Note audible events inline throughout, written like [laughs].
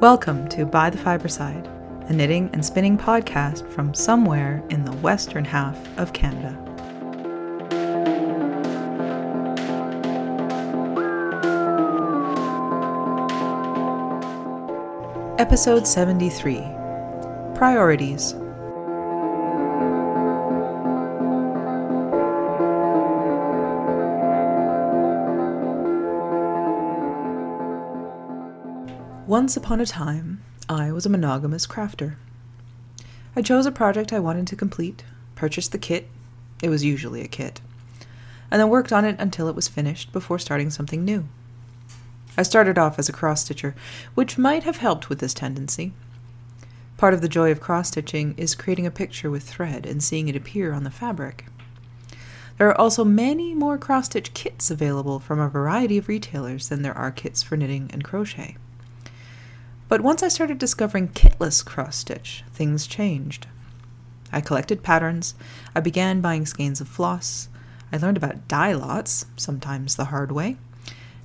Welcome to By the Fiberside, a knitting and spinning podcast from somewhere in the western half of Canada. Episode 73 Priorities. Once upon a time, I was a monogamous crafter. I chose a project I wanted to complete, purchased the kit, it was usually a kit, and then worked on it until it was finished before starting something new. I started off as a cross stitcher, which might have helped with this tendency. Part of the joy of cross stitching is creating a picture with thread and seeing it appear on the fabric. There are also many more cross stitch kits available from a variety of retailers than there are kits for knitting and crochet. But once I started discovering kitless cross stitch, things changed. I collected patterns, I began buying skeins of floss, I learned about dye lots, sometimes the hard way,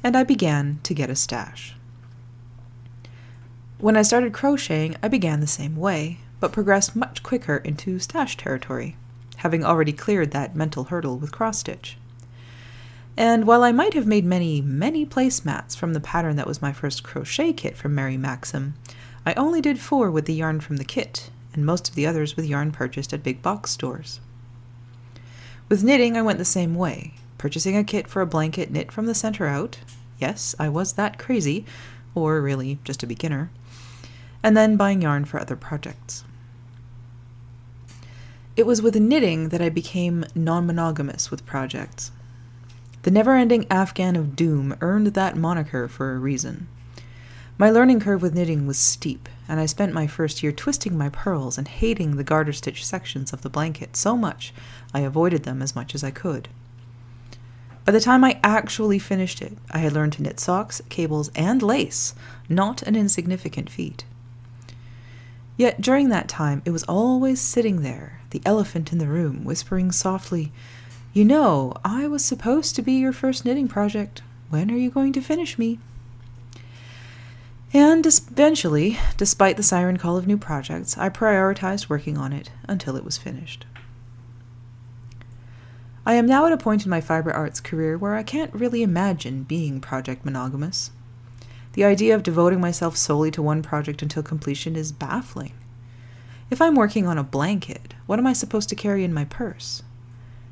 and I began to get a stash. When I started crocheting, I began the same way, but progressed much quicker into stash territory, having already cleared that mental hurdle with cross stitch. And while I might have made many, many placemats from the pattern that was my first crochet kit from Mary Maxim, I only did four with the yarn from the kit, and most of the others with yarn purchased at big box stores. With knitting, I went the same way, purchasing a kit for a blanket knit from the center out. Yes, I was that crazy, or really just a beginner, and then buying yarn for other projects. It was with knitting that I became non monogamous with projects. The never ending Afghan of doom earned that moniker for a reason. My learning curve with knitting was steep, and I spent my first year twisting my purls and hating the garter stitch sections of the blanket so much I avoided them as much as I could. By the time I actually finished it, I had learned to knit socks, cables, and lace, not an insignificant feat. Yet during that time, it was always sitting there, the elephant in the room, whispering softly, you know, I was supposed to be your first knitting project. When are you going to finish me? And eventually, despite the siren call of new projects, I prioritized working on it until it was finished. I am now at a point in my fiber arts career where I can't really imagine being project monogamous. The idea of devoting myself solely to one project until completion is baffling. If I'm working on a blanket, what am I supposed to carry in my purse?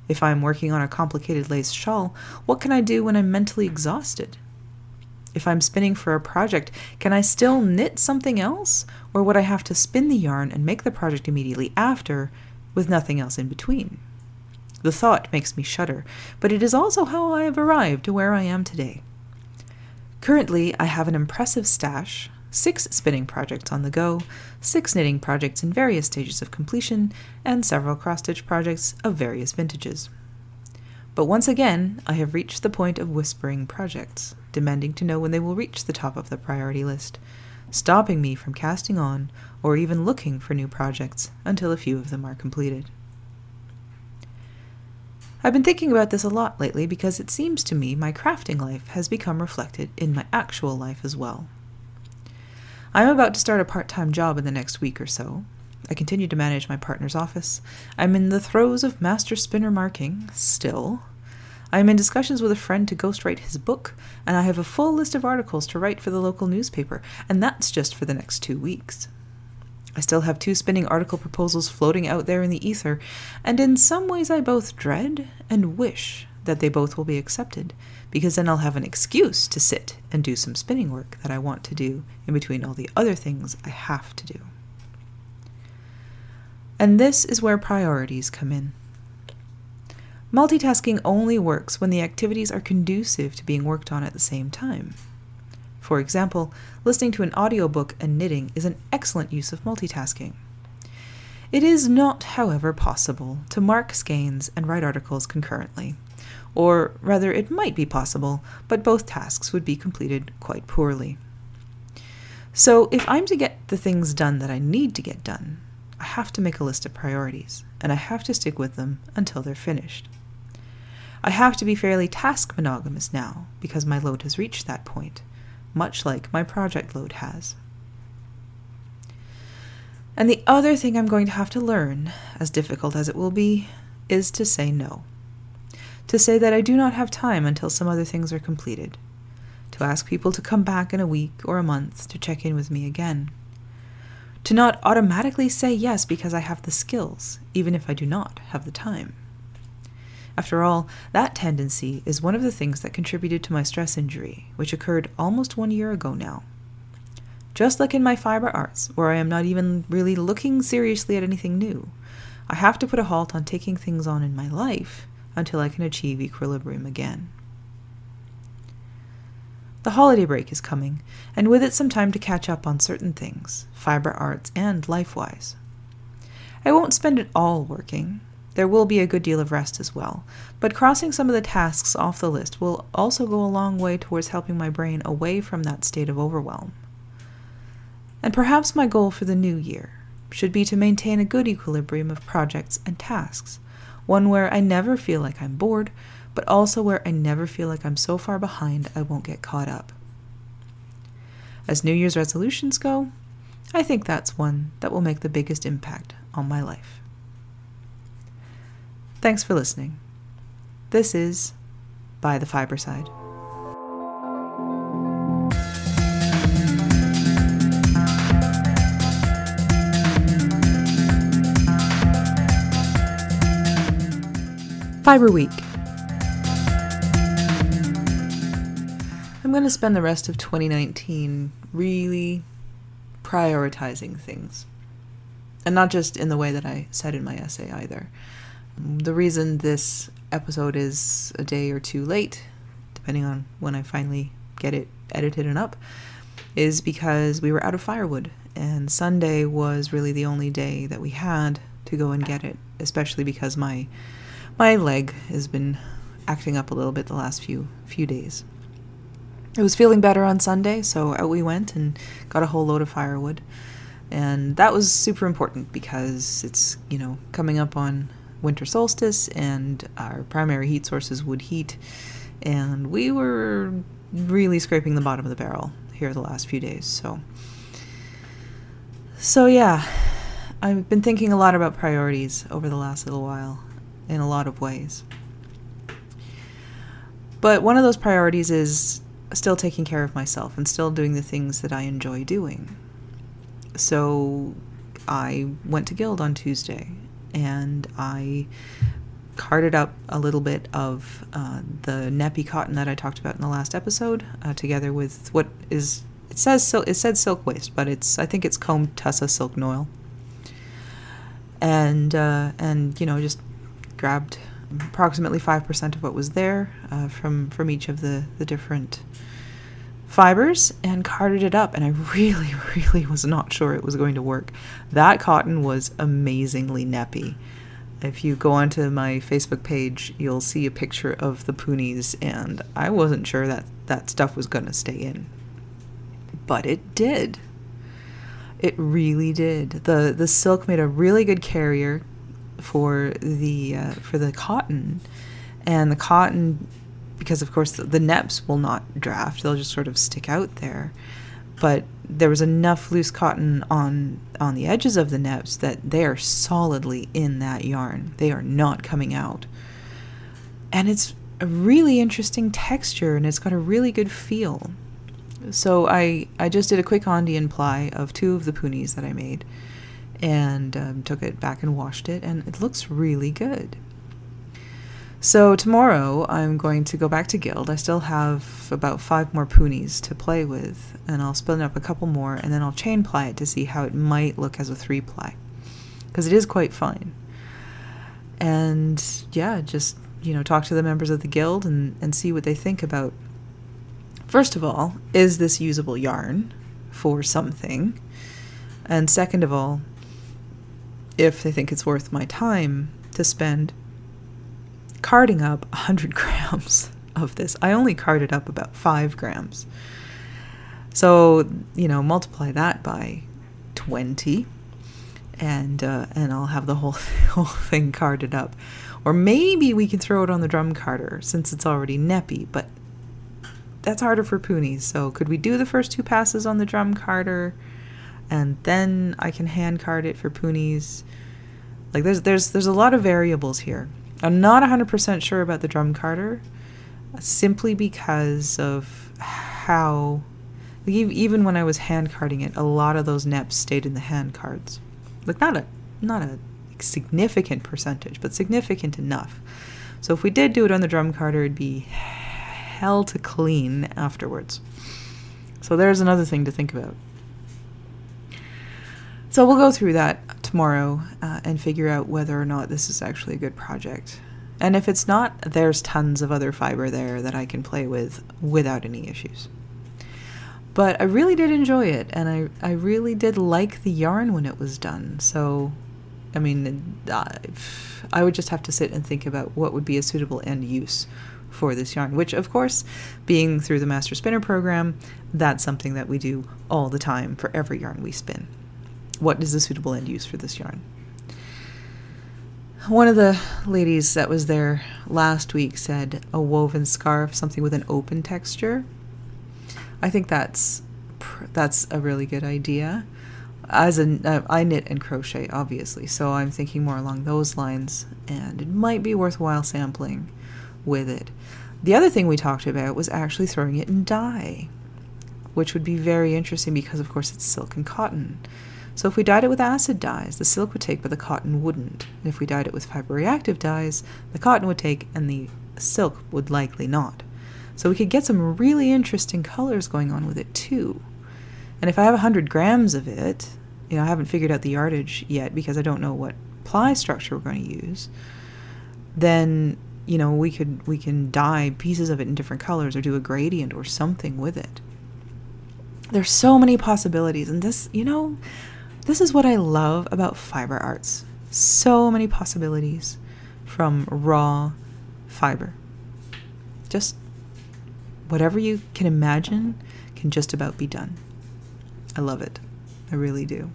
If I am working on a complicated lace shawl, what can I do when I'm mentally exhausted? If I'm spinning for a project, can I still knit something else? Or would I have to spin the yarn and make the project immediately after, with nothing else in between? The thought makes me shudder, but it is also how I have arrived to where I am today. Currently, I have an impressive stash, six spinning projects on the go, six knitting projects in various stages of completion, and several cross stitch projects of various vintages. But once again, I have reached the point of whispering projects, demanding to know when they will reach the top of the priority list, stopping me from casting on or even looking for new projects until a few of them are completed. I've been thinking about this a lot lately because it seems to me my crafting life has become reflected in my actual life as well. I am about to start a part time job in the next week or so. I continue to manage my partner's office. I'm in the throes of master spinner marking, still. I am in discussions with a friend to ghostwrite his book, and I have a full list of articles to write for the local newspaper, and that's just for the next two weeks. I still have two spinning article proposals floating out there in the ether, and in some ways I both dread and wish that they both will be accepted, because then I'll have an excuse to sit and do some spinning work that I want to do in between all the other things I have to do. And this is where priorities come in. Multitasking only works when the activities are conducive to being worked on at the same time. For example, listening to an audiobook and knitting is an excellent use of multitasking. It is not, however, possible to mark skeins and write articles concurrently. Or rather, it might be possible, but both tasks would be completed quite poorly. So, if I'm to get the things done that I need to get done, I have to make a list of priorities, and I have to stick with them until they're finished. I have to be fairly task monogamous now, because my load has reached that point, much like my project load has. And the other thing I'm going to have to learn, as difficult as it will be, is to say no. To say that I do not have time until some other things are completed. To ask people to come back in a week or a month to check in with me again. To not automatically say yes because I have the skills, even if I do not have the time. After all, that tendency is one of the things that contributed to my stress injury, which occurred almost one year ago now. Just like in my fiber arts, where I am not even really looking seriously at anything new, I have to put a halt on taking things on in my life until I can achieve equilibrium again. The holiday break is coming, and with it some time to catch up on certain things, fiber arts and life wise. I won't spend it all working, there will be a good deal of rest as well, but crossing some of the tasks off the list will also go a long way towards helping my brain away from that state of overwhelm. And perhaps my goal for the new year should be to maintain a good equilibrium of projects and tasks, one where I never feel like I'm bored, but also where I never feel like I'm so far behind I won't get caught up. As New Year's resolutions go, I think that's one that will make the biggest impact on my life. Thanks for listening. This is By the Fiber Side. Fiber Week. I'm going to spend the rest of 2019 really prioritizing things. And not just in the way that I said in my essay either. The reason this episode is a day or two late, depending on when I finally get it edited and up, is because we were out of firewood, and Sunday was really the only day that we had to go and get it, especially because my my leg has been acting up a little bit the last few few days. It was feeling better on Sunday, so out we went and got a whole load of firewood. And that was super important because it's, you know, coming up on winter solstice, and our primary heat sources wood heat. And we were really scraping the bottom of the barrel here the last few days. So, so yeah, I've been thinking a lot about priorities over the last little while in a lot of ways. But one of those priorities is still taking care of myself and still doing the things that I enjoy doing. So I went to Guild on Tuesday and I carded up a little bit of uh, the nappy cotton that I talked about in the last episode, uh, together with what is it says so it said silk waste, but it's I think it's comb tussa silk noil, and uh, and you know just grabbed approximately five percent of what was there uh, from from each of the the different fibers and carded it up and I [laughs] really really was not sure it was going to work. That cotton was amazingly neppy. If you go onto my Facebook page, you'll see a picture of the punis and I wasn't sure that that stuff was going to stay in. But it did. It really did. The the silk made a really good carrier for the uh, for the cotton. And the cotton because of course the, the neps will not draft they'll just sort of stick out there. But there was enough loose cotton on on the edges of the neps that they are solidly in that yarn. They are not coming out. And it's a really interesting texture and it's got a really good feel. So i i just did a quick Andean ply of two of the punis that i made and um, took it back and washed it and it looks really good so tomorrow I'm going to go back to Guild. I still have about five more punis to play with, and I'll spin up a couple more, and then I'll chain ply it to see how it might look as a three ply, because it is quite fine. And yeah, just you know, talk to the members of the guild and, and see what they think about. First of all, is this usable yarn for something? And second of all, if they think it's worth my time to spend carding up 100 [laughs] grams of this. I only carded up about 5 grams. So, you know, multiply that by 20 and uh, and I'll have the whole [laughs] whole thing carded up. Or maybe we can throw it on the drum carder since it's already neppy, but that's harder for punis. So could we do the first two passes on the drum carder? And then I can hand card it for Punis. Like there's there's there's a lot of variables here. I'm not 100% sure about the drum carder simply because of how like even when I was hand carding it, a lot of those neps stayed in the hand cards. Like not a not a significant percentage, but significant enough. So if we did do it on the drum carder, it'd be hell to clean afterwards. So there's another thing to think about. So we'll go through that tomorrow uh, and figure out whether or not this is actually a good project. And if it's not, there's tons of other fiber there that I can play with without any issues. But I really did enjoy it, and I, I really did like the yarn when it was done. So, I mean, I would just have to sit and think about what would be a suitable end use for this yarn, which, of course, being through the Master Spinner program, that's something that we do all the time for every yarn we spin. What is a suitable end use for this yarn? One of the ladies that was there last week said a woven scarf, something with an open texture. I think that's that's a really good idea. As a, uh, I knit and crochet, obviously, so I'm thinking more along those lines, and it might be worthwhile sampling with it. The other thing we talked about was actually throwing it in dye, which would be very interesting because, of course, it's silk and cotton. So if we dyed it with acid dyes, the silk would take, but the cotton wouldn't. And if we dyed it with fiber reactive dyes, the cotton would take, and the silk would likely not. So we could get some really interesting colors going on with it too. And if I have 100 grams of it, you know, I haven't figured out the yardage yet because I don't know what ply structure we're going to use, then, you know, we could we can dye pieces of it in different colors or do a gradient or something with it. There's so many possibilities and this, you know, this is what I love about fiber arts. So many possibilities from raw fiber. Just whatever you can imagine can just about be done. I love it. I really do.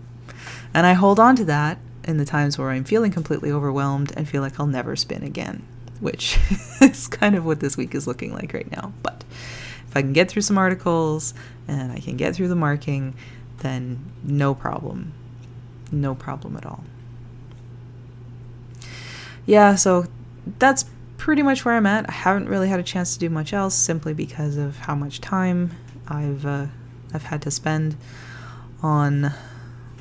And I hold on to that in the times where I'm feeling completely overwhelmed and feel like I'll never spin again, which [laughs] is kind of what this week is looking like right now. But if I can get through some articles and I can get through the marking, then no problem. No problem at all. Yeah, so that's pretty much where I'm at. I haven't really had a chance to do much else simply because of how much time I've uh, I've had to spend on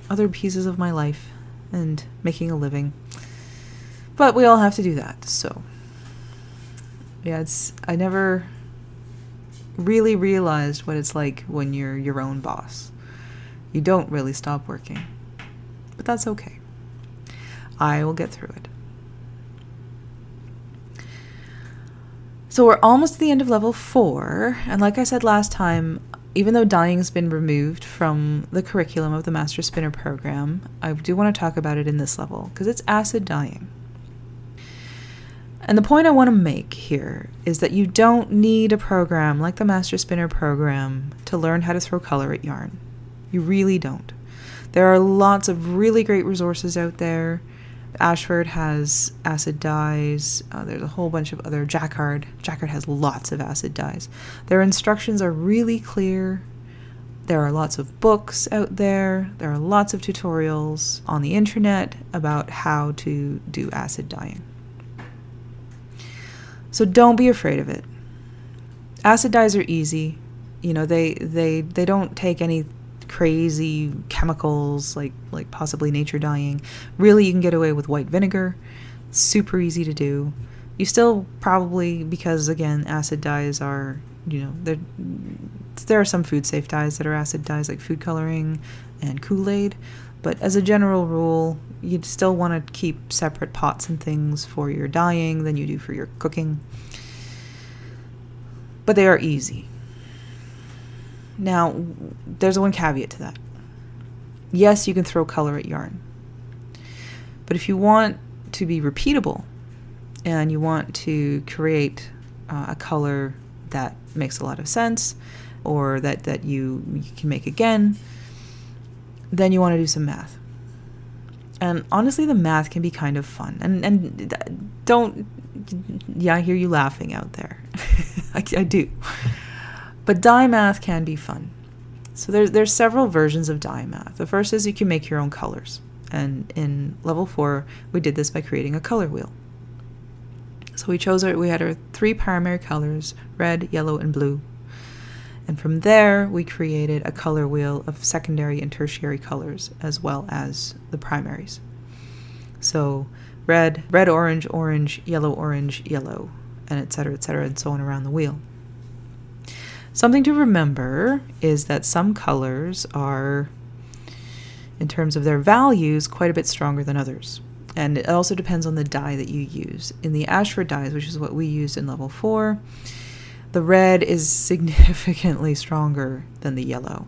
other pieces of my life and making a living. But we all have to do that. So yeah, it's I never really realized what it's like when you're your own boss. You don't really stop working. But that's okay. I will get through it. So we're almost to the end of level four, and like I said last time, even though dyeing's been removed from the curriculum of the Master Spinner program, I do want to talk about it in this level because it's acid dyeing. And the point I want to make here is that you don't need a program like the Master Spinner program to learn how to throw color at yarn. You really don't. There are lots of really great resources out there. Ashford has acid dyes. Uh, there's a whole bunch of other. Jacquard. Jacquard has lots of acid dyes. Their instructions are really clear. There are lots of books out there. There are lots of tutorials on the internet about how to do acid dyeing. So don't be afraid of it. Acid dyes are easy. You know, they they they don't take any crazy chemicals like like possibly nature dyeing. Really, you can get away with white vinegar. Super easy to do. You still probably because again, acid dyes are you know there there are some food safe dyes that are acid dyes like food coloring and Kool Aid, but as a general rule, you'd still want to keep separate pots and things for your dyeing than you do for your cooking. But they are easy. Now, there's one caveat to that. Yes, you can throw color at yarn. But if you want to be repeatable and you want to create uh, a color that makes a lot of sense or that, that you, you can make again, then you want to do some math. And honestly, the math can be kind of fun. And, and don't, yeah, I hear you laughing out there. [laughs] I, I do. [laughs] But dye math can be fun. So there's there's several versions of dye math. The first is you can make your own colors. And in level 4, we did this by creating a color wheel. So we chose our we had our three primary colors, red, yellow, and blue. And from there, we created a color wheel of secondary and tertiary colors as well as the primaries. So red, red, orange, orange, yellow, orange, yellow, and etc., etc., and so on around the wheel. Something to remember is that some colors are, in terms of their values, quite a bit stronger than others. And it also depends on the dye that you use. In the Ashford dyes, which is what we used in level 4, the red is [laughs] significantly stronger than the yellow.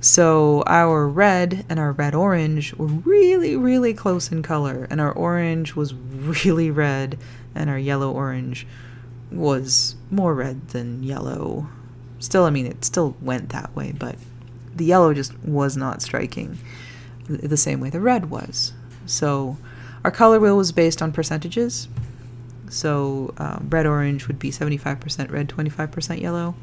So our red and our red orange were really, really close in color, and our orange was really red, and our yellow orange was more red than yellow. Still, I mean, it still went that way, but the yellow just was not striking the same way the red was. So our color wheel was based on percentages. So um, red orange would be 75% red, 25% yellow.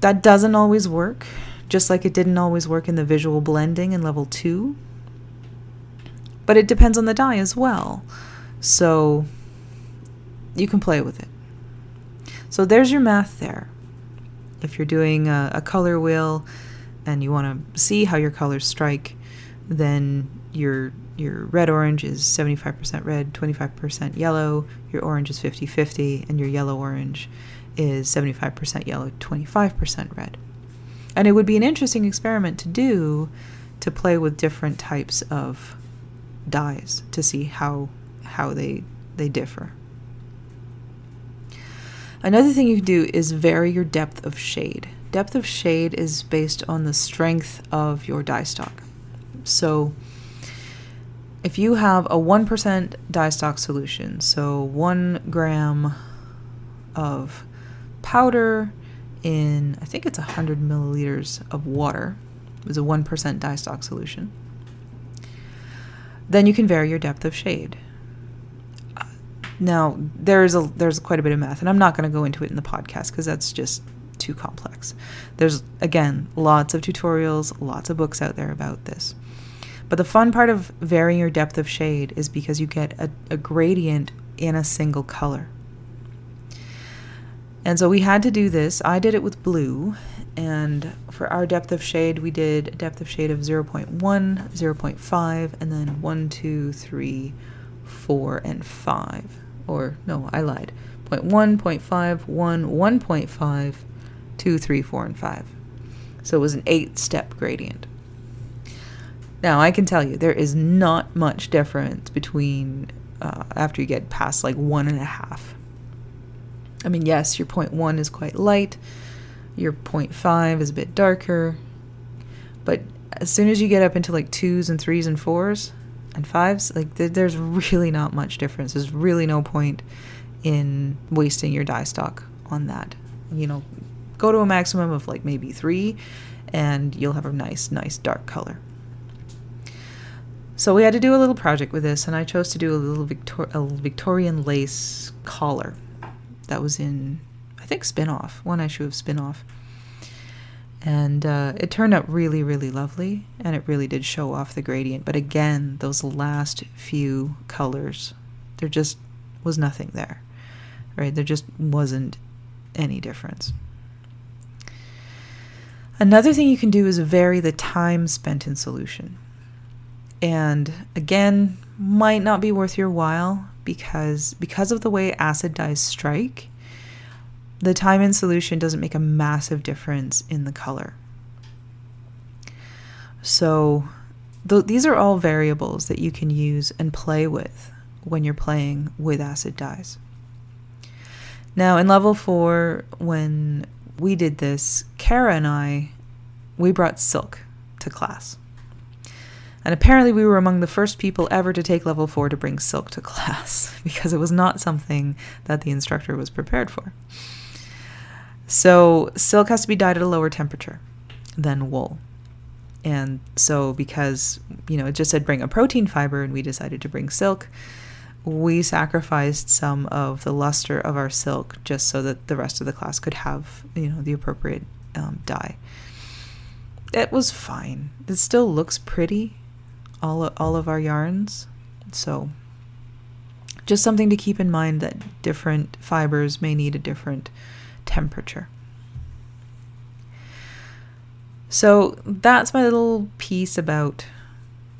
That doesn't always work, just like it didn't always work in the visual blending in level 2. But it depends on the dye as well. So you can play with it. So there's your math there. If you're doing a, a color wheel and you want to see how your colors strike, then your your red orange is 75% red, 25% yellow, your orange is 50 50, and your yellow orange is 75% yellow, 25% red. And it would be an interesting experiment to do to play with different types of dyes to see how how they they differ. Another thing you can do is vary your depth of shade. Depth of shade is based on the strength of your dye stock. So if you have a 1% dye stock solution, so one gram of powder in, I think it's 100 milliliters of water, is a 1% dye stock solution, then you can vary your depth of shade. Now, there's a there's quite a bit of math, and I'm not going to go into it in the podcast because that's just too complex. There's again lots of tutorials, lots of books out there about this. But the fun part of varying your depth of shade is because you get a, a gradient in a single color. And so we had to do this. I did it with blue, and for our depth of shade, we did a depth of shade of 0.1, 0.5, and then 1, 2, 3, 4, and 5. Or, no, I lied. 0.1, 0.5, 1, 1.5, 2, 3, 4, and 5. So it was an eight step gradient. Now, I can tell you, there is not much difference between uh, after you get past like one and a half. I mean, yes, your point one is quite light, your point five is a bit darker, but as soon as you get up into like twos and threes and fours and fives, like th- there's really not much difference. There's really no point in wasting your dye stock on that. You know, go to a maximum of like maybe three, and you'll have a nice, nice dark color. So we had to do a little project with this, and I chose to do a little Victor- a Victorian lace collar. That was in, I think, Spin-off, one issue of Spin-off. And uh, it turned out really, really lovely, and it really did show off the gradient. But again, those last few colors, there just was nothing there, right? There just wasn't any difference. Another thing you can do is vary the time spent in solution and again might not be worth your while because because of the way acid dyes strike the time in solution doesn't make a massive difference in the color. So th- these are all variables that you can use and play with when you're playing with acid dyes. Now in level 4 when we did this kara and i we brought silk to class. And apparently, we were among the first people ever to take level 4 to bring silk to [laughs] class because it was not something that the instructor was prepared for. So, silk has to be dyed at a lower temperature than wool. And so, because, you know, it just said bring a protein fiber and we decided to bring silk, we sacrificed some of the luster of our silk just so that the rest of the class could have, you know, the appropriate um, dye. It was fine. It still looks pretty, all all of our yarns. So, just something to keep in mind that different fibers may need a different temperature. So, that's my little piece about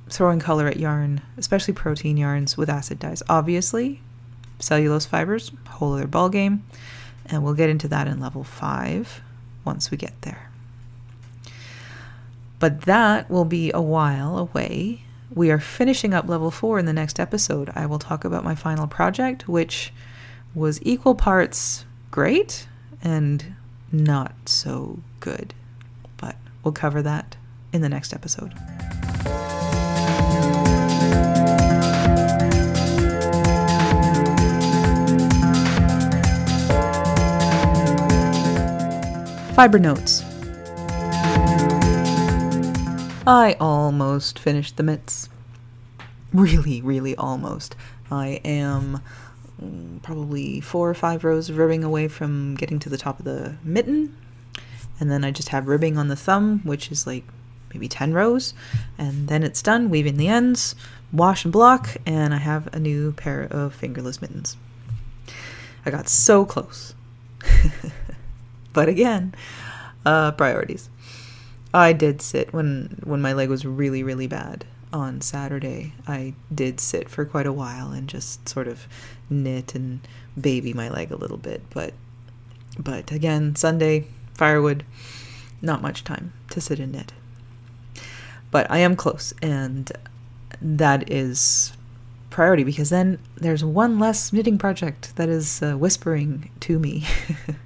throwing color at yarn, especially protein yarns with acid dyes. Obviously, cellulose fibers, whole other ballgame, and we'll get into that in level five once we get there. But that will be a while away. We are finishing up level four in the next episode. I will talk about my final project, which was equal parts great and not so good. But we'll cover that in the next episode. Fiber notes. I almost finished the mitts. Really, really almost. I am probably four or five rows of ribbing away from getting to the top of the mitten. And then I just have ribbing on the thumb, which is like maybe 10 rows. And then it's done, weaving the ends, wash and block, and I have a new pair of fingerless mittens. I got so close. [laughs] But again, uh, priorities. I did sit when when my leg was really really bad on Saturday. I did sit for quite a while and just sort of knit and baby my leg a little bit, but but again, Sunday firewood, not much time to sit and knit. But I am close and that is priority because then there's one less knitting project that is uh, whispering to me. [laughs]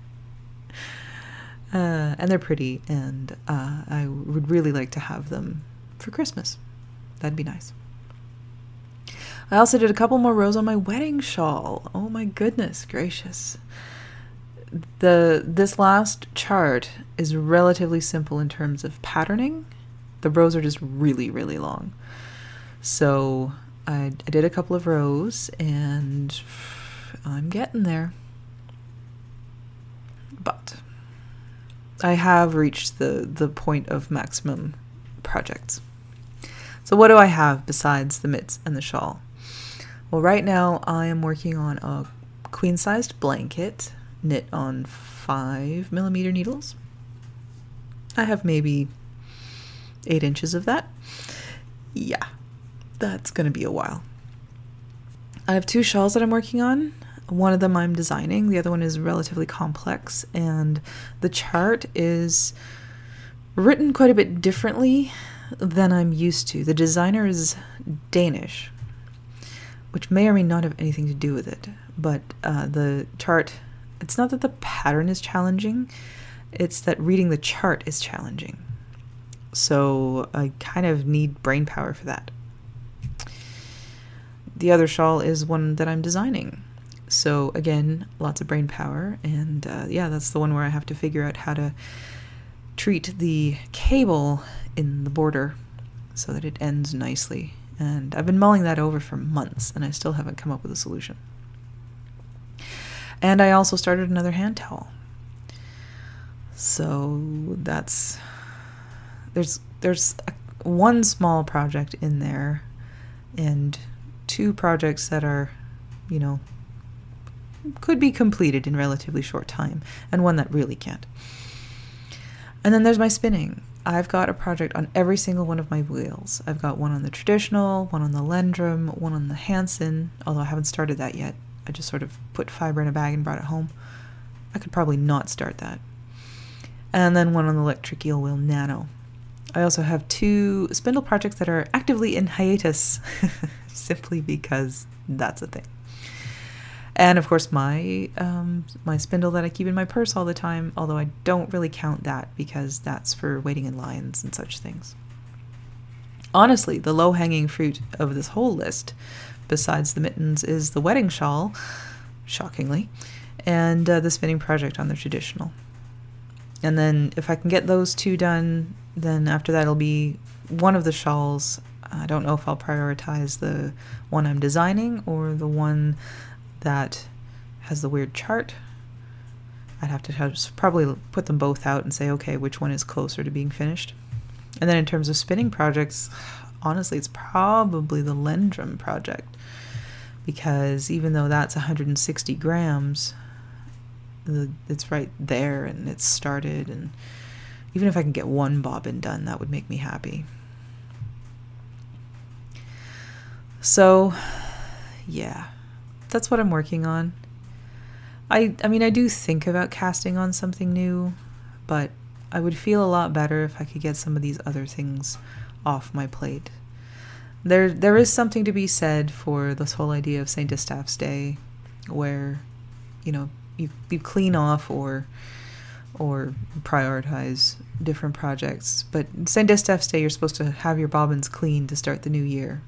Uh, and they're pretty, and uh, I would really like to have them for Christmas. That'd be nice. I also did a couple more rows on my wedding shawl. Oh my goodness gracious. The this last chart is relatively simple in terms of patterning. The rows are just really really long. So I, I did a couple of rows and I'm getting there. But I have reached the, the point of maximum projects. So, what do I have besides the mitts and the shawl? Well, right now I am working on a queen sized blanket knit on five millimeter needles. I have maybe eight inches of that. Yeah, that's to be a while. I have two shawls that I'm working on. One of them I'm designing, the other one is relatively complex, and the chart is written quite a bit differently than I'm used to. The designer is Danish, which may or may not have anything to do with it, but uh, the chart, it's not that the pattern is challenging, it's that reading the chart is challenging. So I kind of need brain power for that. The other shawl is one that I'm designing. So again, lots of brain power, and uh, yeah, that's the one where I have to figure out how to treat the cable in the border so that it ends nicely. And I've been mulling that over for months, and I still haven't come up with a solution. And I also started another hand towel. So that's there's there's a, one small project in there, and two projects that are, you know, could be completed in relatively short time, and one that really can't. And then there's my spinning. I've got a project on every single one of my wheels. I've got one on the traditional, one on the Lendrum, one on the Hansen, although I haven't started that yet. I just sort of put fiber in a bag and brought it home. I could probably not start that. And then one on the electric eel wheel Nano. I also have two spindle projects that are actively in hiatus, [laughs] simply because that's a thing and of course my um, my spindle that I keep in my purse all the time. Although I don't really count that because that's for waiting in lines and such things. Honestly, the low hanging fruit of this whole list, besides the mittens, is the wedding shawl, shockingly, and uh, the spinning project on the traditional. And then if I can get those two done, then after that it'll be one of the shawls. I don't know if I'll prioritize the one I'm designing or the one that has the weird chart. I'd have to probably put them both out and say, okay, which one is closer to being finished. And then in terms of spinning projects, honestly, it's probably the Lendrum project because even though that's 160 grams, it's right there and it's started. And even if I can get one bobbin done, that would make me happy. So, yeah, that's what I'm working on. I I mean I do think about casting on something new, but I would feel a lot better if I could get some of these other things off my plate. There there is something to be said for this whole idea of St. Distaff's Day where you know you you clean off or or prioritize different projects. But St. Distaff's Day, you're supposed to have your bobbins clean to start the new year.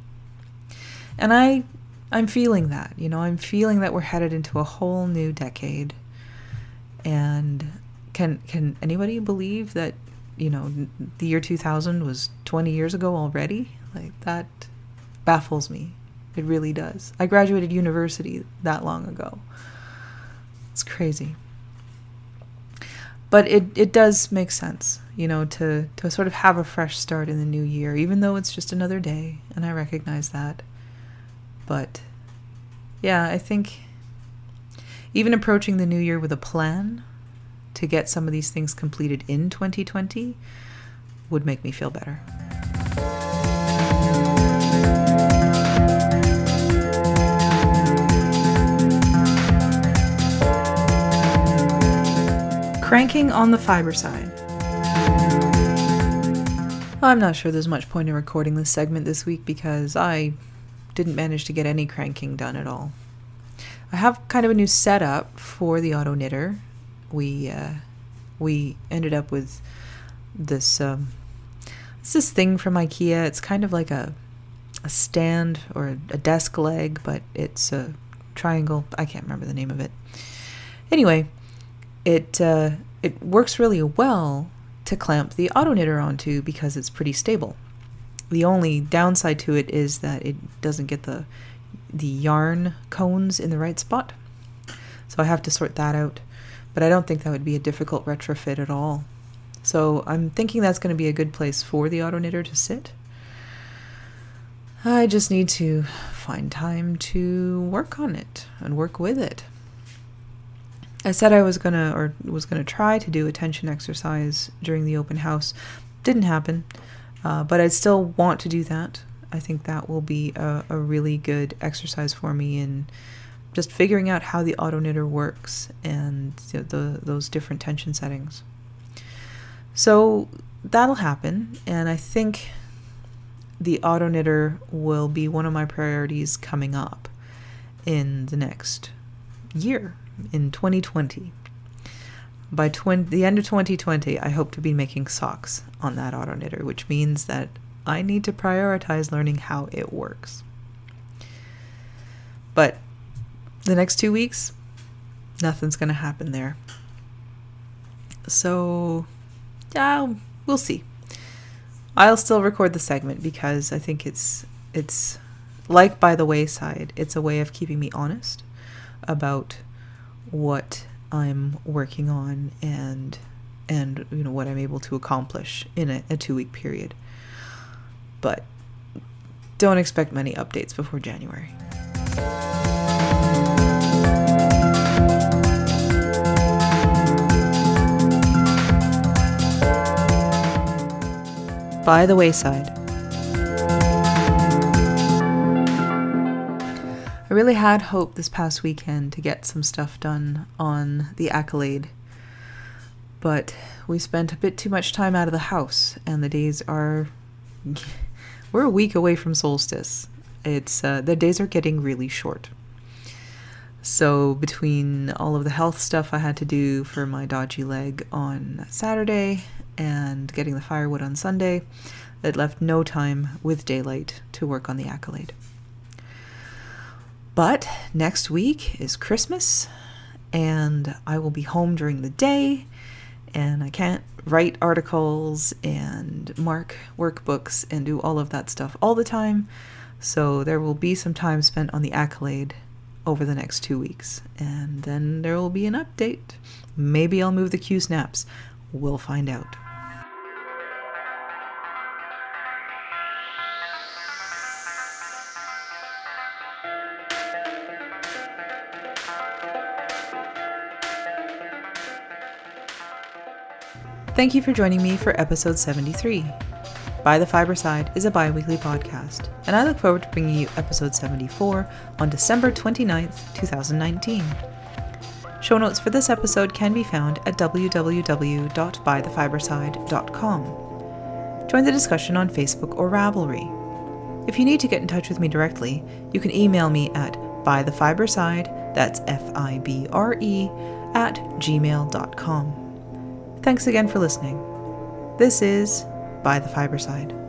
And I I'm feeling that. You know, I'm feeling that we're headed into a whole new decade. And can can anybody believe that, you know, the year 2000 was 20 years ago already? Like that baffles me. It really does. I graduated university that long ago. It's crazy. But it, it does make sense, you know, to, to sort of have a fresh start in the new year, even though it's just another day, and I recognize that. But yeah, I think even approaching the new year with a plan to get some of these things completed in 2020 would make me feel better. Cranking on the fiber side. I'm not sure there's much point in recording this segment this week because I didn't manage to get any cranking done at all. I have kind of a new setup for the auto knitter. We uh, we ended up with this um, it's this thing from IKEA. It's kind of like a a stand or a desk leg, but it's a triangle. I can't remember the name of it. Anyway, it uh, it works really well to clamp the auto knitter onto because it's pretty stable. The only downside to it is that it doesn't get the the yarn cones in the right spot. So I have to sort that out. But I don't think that would be a difficult retrofit at all. So I'm thinking that's going to be a good place for the auto knitter to sit. I just need to find time to work on it and work with it. I said I was gonna or was gonna try to do a tension exercise during the open house. Didn't happen. Uh, but I'd still want to do that. I think that will be a, a really good exercise for me in just figuring out how the auto knitter works and the those different tension settings. So that'll happen, and I think the auto knitter will be one of my priorities coming up in the next year in 2020 by the end of 2020, I hope to be making socks on that auto knitter, which means that I need to prioritize learning how it works. But the next two weeks, nothing's going to happen there. So, yeah, we'll see. I'll still record the segment because I think it's it's like by the wayside. It's a way of keeping me honest about what I'm working on and and you know what I'm able to accomplish in a, a two week period. But don't expect many updates before January. By the wayside. I really had hoped this past weekend to get some stuff done on the accolade, but we spent a bit too much time out of the house, and the days are. [laughs] We're a week away from solstice. It's uh, the days are getting really short. So between all of the health stuff I had to do for my dodgy leg on Saturday and getting the firewood on Sunday, it left no time with daylight to work on the accolade. But next week is Christmas, and I will be home during the day, and I can't write articles and mark workbooks and do all of that stuff all the time. So there will be some time spent on the accolade over the next two weeks, and then there will be an update. Maybe I'll move the Q snaps. We'll find out. Thank you for joining me for episode 73. By the Fibre Side is a bi weekly podcast, and I look forward to bringing you episode 74 on December 29th, 2019. Show notes for this episode can be found at www.bythefibreside.com. Join the discussion on Facebook or Ravelry. If you need to get in touch with me directly, you can email me at bythefibreside, that's F I B R E, at gmail.com. Thanks again for listening. This is By the Fibre Side.